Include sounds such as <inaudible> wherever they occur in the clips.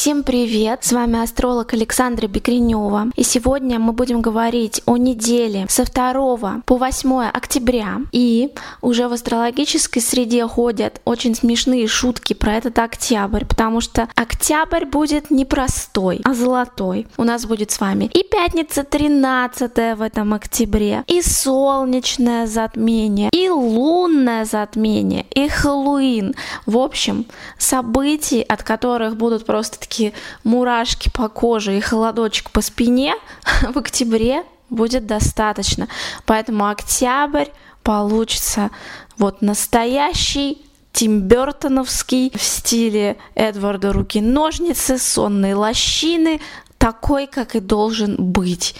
Всем привет! С вами астролог Александра Бекренева. И сегодня мы будем говорить о неделе со 2 по 8 октября. И уже в астрологической среде ходят очень смешные шутки про этот октябрь, потому что октябрь будет не простой, а золотой. У нас будет с вами и пятница 13 в этом октябре, и солнечное затмение, и лунное затмение, и Хэллоуин. В общем, событий, от которых будут просто такие мурашки по коже и холодочек по спине <laughs> в октябре будет достаточно. Поэтому октябрь получится вот настоящий Тим Бертоновский в стиле Эдварда Руки-ножницы, сонные лощины, такой, как и должен быть.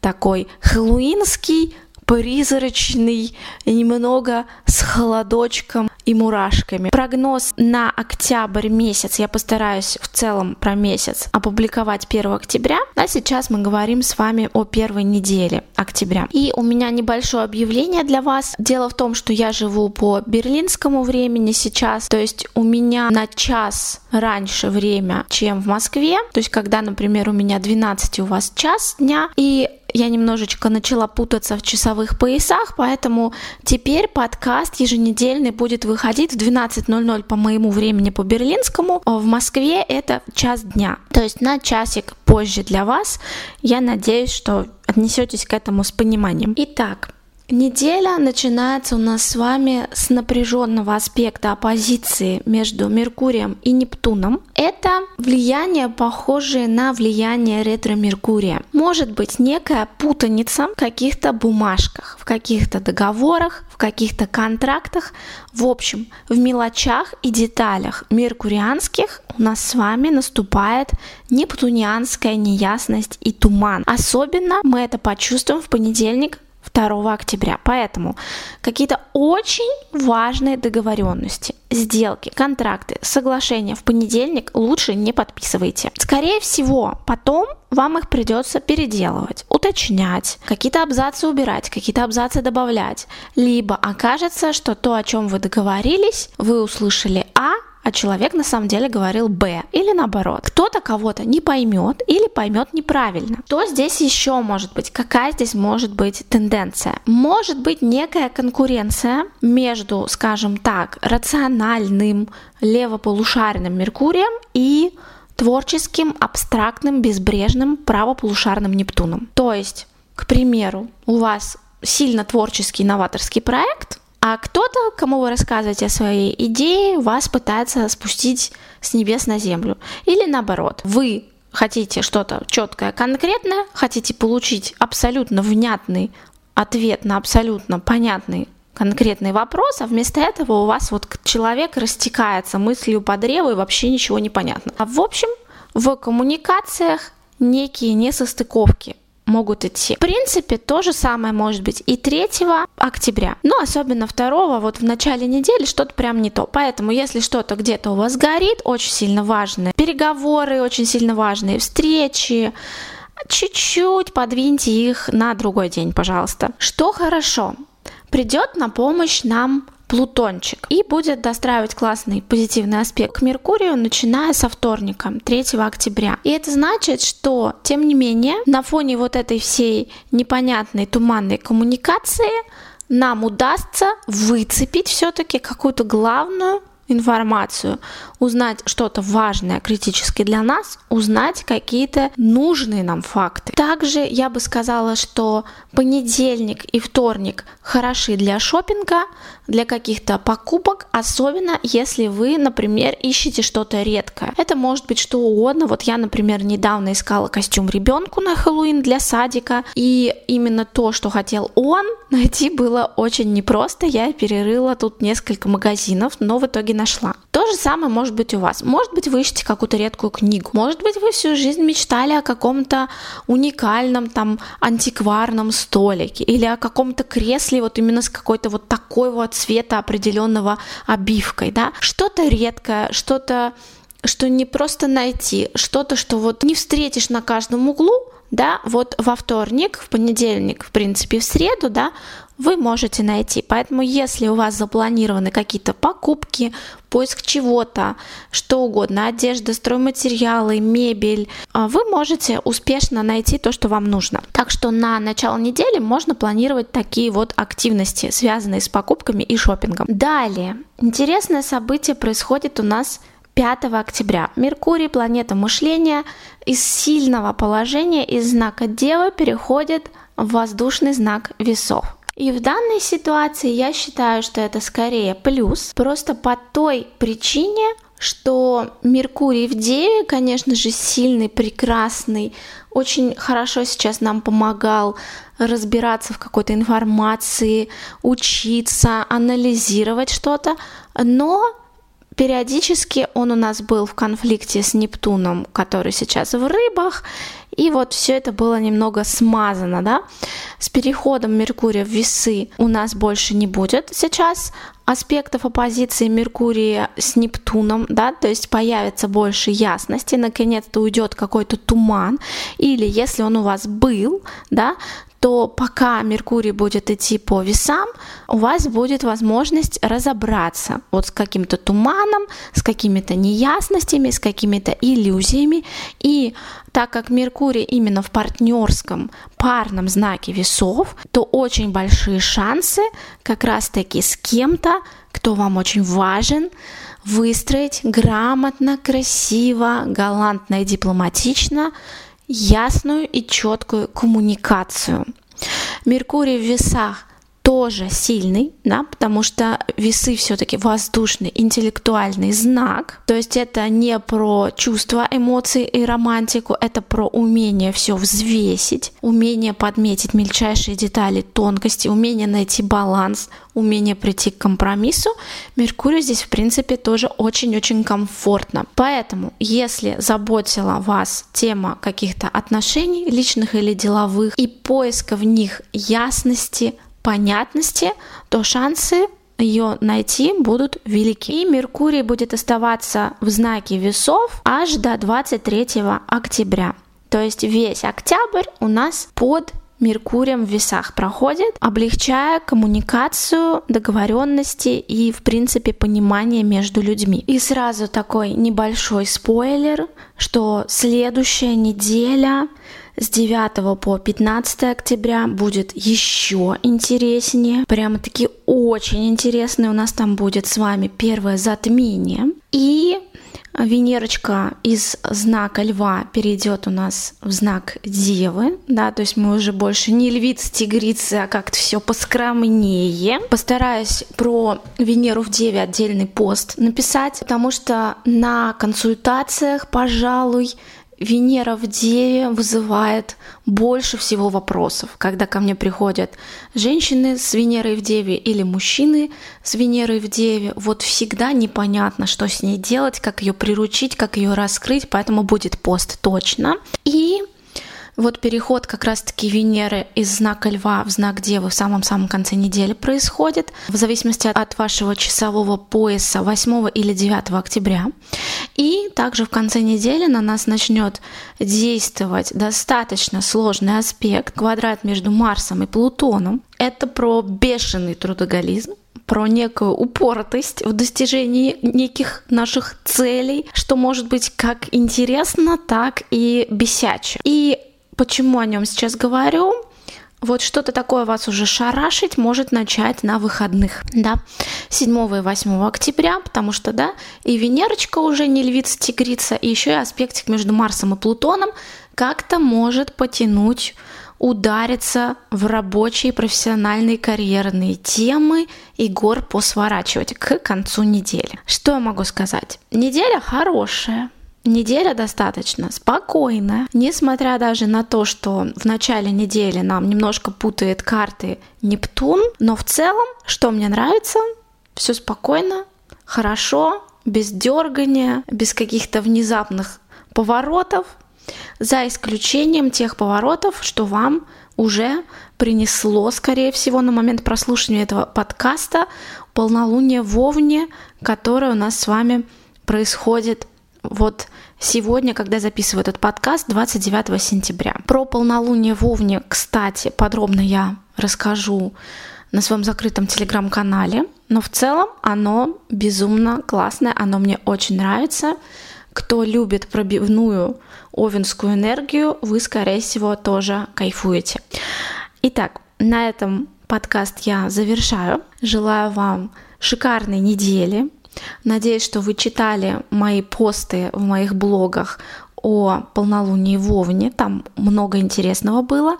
Такой хэллоуинский, призрачный, немного с холодочком и мурашками. Прогноз на октябрь месяц, я постараюсь в целом про месяц опубликовать 1 октября, а сейчас мы говорим с вами о первой неделе октября. И у меня небольшое объявление для вас. Дело в том, что я живу по берлинскому времени сейчас, то есть у меня на час раньше время, чем в Москве, то есть когда, например, у меня 12, у вас час дня, и я немножечко начала путаться в часовых поясах, поэтому теперь подкаст еженедельный будет выходить в 12.00 по моему времени по берлинскому. В Москве это час дня, то есть на часик позже для вас. Я надеюсь, что отнесетесь к этому с пониманием. Итак, Неделя начинается у нас с вами с напряженного аспекта оппозиции между Меркурием и Нептуном. Это влияние, похожее на влияние ретро-Меркурия. Может быть некая путаница в каких-то бумажках, в каких-то договорах, в каких-то контрактах. В общем, в мелочах и деталях меркурианских у нас с вами наступает нептунианская неясность и туман. Особенно мы это почувствуем в понедельник 2 октября. Поэтому какие-то очень важные договоренности, сделки, контракты, соглашения в понедельник лучше не подписывайте. Скорее всего, потом вам их придется переделывать, уточнять, какие-то абзацы убирать, какие-то абзацы добавлять. Либо окажется, что то, о чем вы договорились, вы услышали А, а человек на самом деле говорил Б. Или наоборот. Кто-то кого-то не поймет или поймет неправильно. Что здесь еще может быть? Какая здесь может быть тенденция? Может быть некая конкуренция между, скажем так, рациональным левополушарным Меркурием и творческим, абстрактным, безбрежным правополушарным Нептуном. То есть, к примеру, у вас сильно творческий новаторский проект, а кто-то, кому вы рассказываете о своей идее, вас пытается спустить с небес на землю. Или наоборот, вы хотите что-то четкое, конкретное, хотите получить абсолютно внятный ответ на абсолютно понятный конкретный вопрос, а вместо этого у вас вот человек растекается мыслью по древу и вообще ничего не понятно. А в общем, в коммуникациях некие несостыковки могут идти. В принципе, то же самое может быть и 3 октября. Но особенно 2 вот в начале недели что-то прям не то. Поэтому, если что-то где-то у вас горит, очень сильно важные переговоры, очень сильно важные встречи, чуть-чуть подвиньте их на другой день, пожалуйста. Что хорошо? Придет на помощь нам Плутончик и будет достраивать классный позитивный аспект к Меркурию, начиная со вторника, 3 октября. И это значит, что, тем не менее, на фоне вот этой всей непонятной туманной коммуникации нам удастся выцепить все-таки какую-то главную информацию, узнать что-то важное, критически для нас, узнать какие-то нужные нам факты. Также я бы сказала, что понедельник и вторник хороши для шопинга, для каких-то покупок, особенно если вы, например, ищете что-то редкое. Это может быть что угодно. Вот я, например, недавно искала костюм ребенку на Хэллоуин для садика, и именно то, что хотел он, <laughs> найти было очень непросто. Я перерыла тут несколько магазинов, но в итоге нашла. То же самое может быть у вас. Может быть, вы ищете какую-то редкую книгу. Может быть, вы всю жизнь мечтали о каком-то уникальном там антикварном столике или о каком-то кресле вот именно с какой-то вот такой вот цвета определенного обивкой, да. Что-то редкое, что-то что не просто найти, что-то, что вот не встретишь на каждом углу, да, вот во вторник, в понедельник, в принципе, в среду, да, вы можете найти. Поэтому, если у вас запланированы какие-то покупки, поиск чего-то, что угодно, одежда, стройматериалы, мебель, а, вы можете успешно найти то, что вам нужно. Так что на начало недели можно планировать такие вот активности, связанные с покупками и шопингом. Далее, интересное событие происходит у нас 5 октября. Меркурий, планета мышления, из сильного положения, из знака Девы переходит в воздушный знак весов. И в данной ситуации я считаю, что это скорее плюс, просто по той причине, что Меркурий в Деве, конечно же, сильный, прекрасный, очень хорошо сейчас нам помогал разбираться в какой-то информации, учиться, анализировать что-то, но периодически он у нас был в конфликте с Нептуном, который сейчас в рыбах, и вот все это было немного смазано, да. С переходом Меркурия в весы у нас больше не будет сейчас аспектов оппозиции Меркурия с Нептуном, да, то есть появится больше ясности, наконец-то уйдет какой-то туман, или если он у вас был, да, то пока Меркурий будет идти по весам, у вас будет возможность разобраться вот с каким-то туманом, с какими-то неясностями, с какими-то иллюзиями. И так как Меркурий именно в партнерском парном знаке весов, то очень большие шансы как раз-таки с кем-то, кто вам очень важен, выстроить грамотно, красиво, галантно и дипломатично ясную и четкую коммуникацию. Меркурий в весах тоже сильный, да, потому что весы все-таки воздушный, интеллектуальный знак. То есть это не про чувства, эмоции и романтику, это про умение все взвесить, умение подметить мельчайшие детали, тонкости, умение найти баланс, умение прийти к компромиссу. Меркурию здесь, в принципе, тоже очень-очень комфортно. Поэтому, если заботила вас тема каких-то отношений, личных или деловых, и поиска в них ясности, понятности, то шансы ее найти будут велики. И Меркурий будет оставаться в знаке весов аж до 23 октября. То есть весь октябрь у нас под Меркурием в весах проходит, облегчая коммуникацию, договоренности и, в принципе, понимание между людьми. И сразу такой небольшой спойлер, что следующая неделя с 9 по 15 октября будет еще интереснее. Прямо-таки очень интересно. У нас там будет с вами первое затмение. И Венерочка из знака льва перейдет у нас в знак девы, да, то есть мы уже больше не львицы, тигрицы, а как-то все поскромнее. Постараюсь про Венеру в деве отдельный пост написать, потому что на консультациях, пожалуй, Венера в Деве вызывает больше всего вопросов, когда ко мне приходят женщины с Венерой в Деве или мужчины с Венерой в Деве. Вот всегда непонятно, что с ней делать, как ее приручить, как ее раскрыть, поэтому будет пост точно. И вот переход как раз-таки Венеры из знака Льва в знак Девы в самом-самом конце недели происходит, в зависимости от вашего часового пояса 8 или 9 октября. И также в конце недели на нас начнет действовать достаточно сложный аспект, квадрат между Марсом и Плутоном. Это про бешеный трудоголизм, про некую упоротость в достижении неких наших целей, что может быть как интересно, так и бесяче. И Почему о нем сейчас говорю? Вот что-то такое вас уже шарашить может начать на выходных, да, 7 и 8 октября, потому что, да, и Венерочка уже не львица, тигрица, и еще и аспектик между Марсом и Плутоном как-то может потянуть удариться в рабочие, профессиональные, карьерные темы и гор посворачивать к концу недели. Что я могу сказать? Неделя хорошая, Неделя достаточно спокойная, несмотря даже на то, что в начале недели нам немножко путает карты Нептун, но в целом, что мне нравится, все спокойно, хорошо, без дергания, без каких-то внезапных поворотов, за исключением тех поворотов, что вам уже принесло, скорее всего, на момент прослушивания этого подкаста полнолуние в Овне, которое у нас с вами происходит вот сегодня, когда записываю этот подкаст, 29 сентября. Про полнолуние в Овне, кстати, подробно я расскажу на своем закрытом телеграм-канале, но в целом оно безумно классное, оно мне очень нравится. Кто любит пробивную овенскую энергию, вы, скорее всего, тоже кайфуете. Итак, на этом подкаст я завершаю. Желаю вам шикарной недели. Надеюсь, что вы читали мои посты в моих блогах о полнолунии в Овне. Там много интересного было.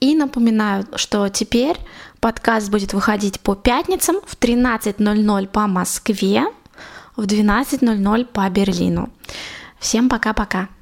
И напоминаю, что теперь подкаст будет выходить по пятницам в 13.00 по Москве, в 12.00 по Берлину. Всем пока-пока.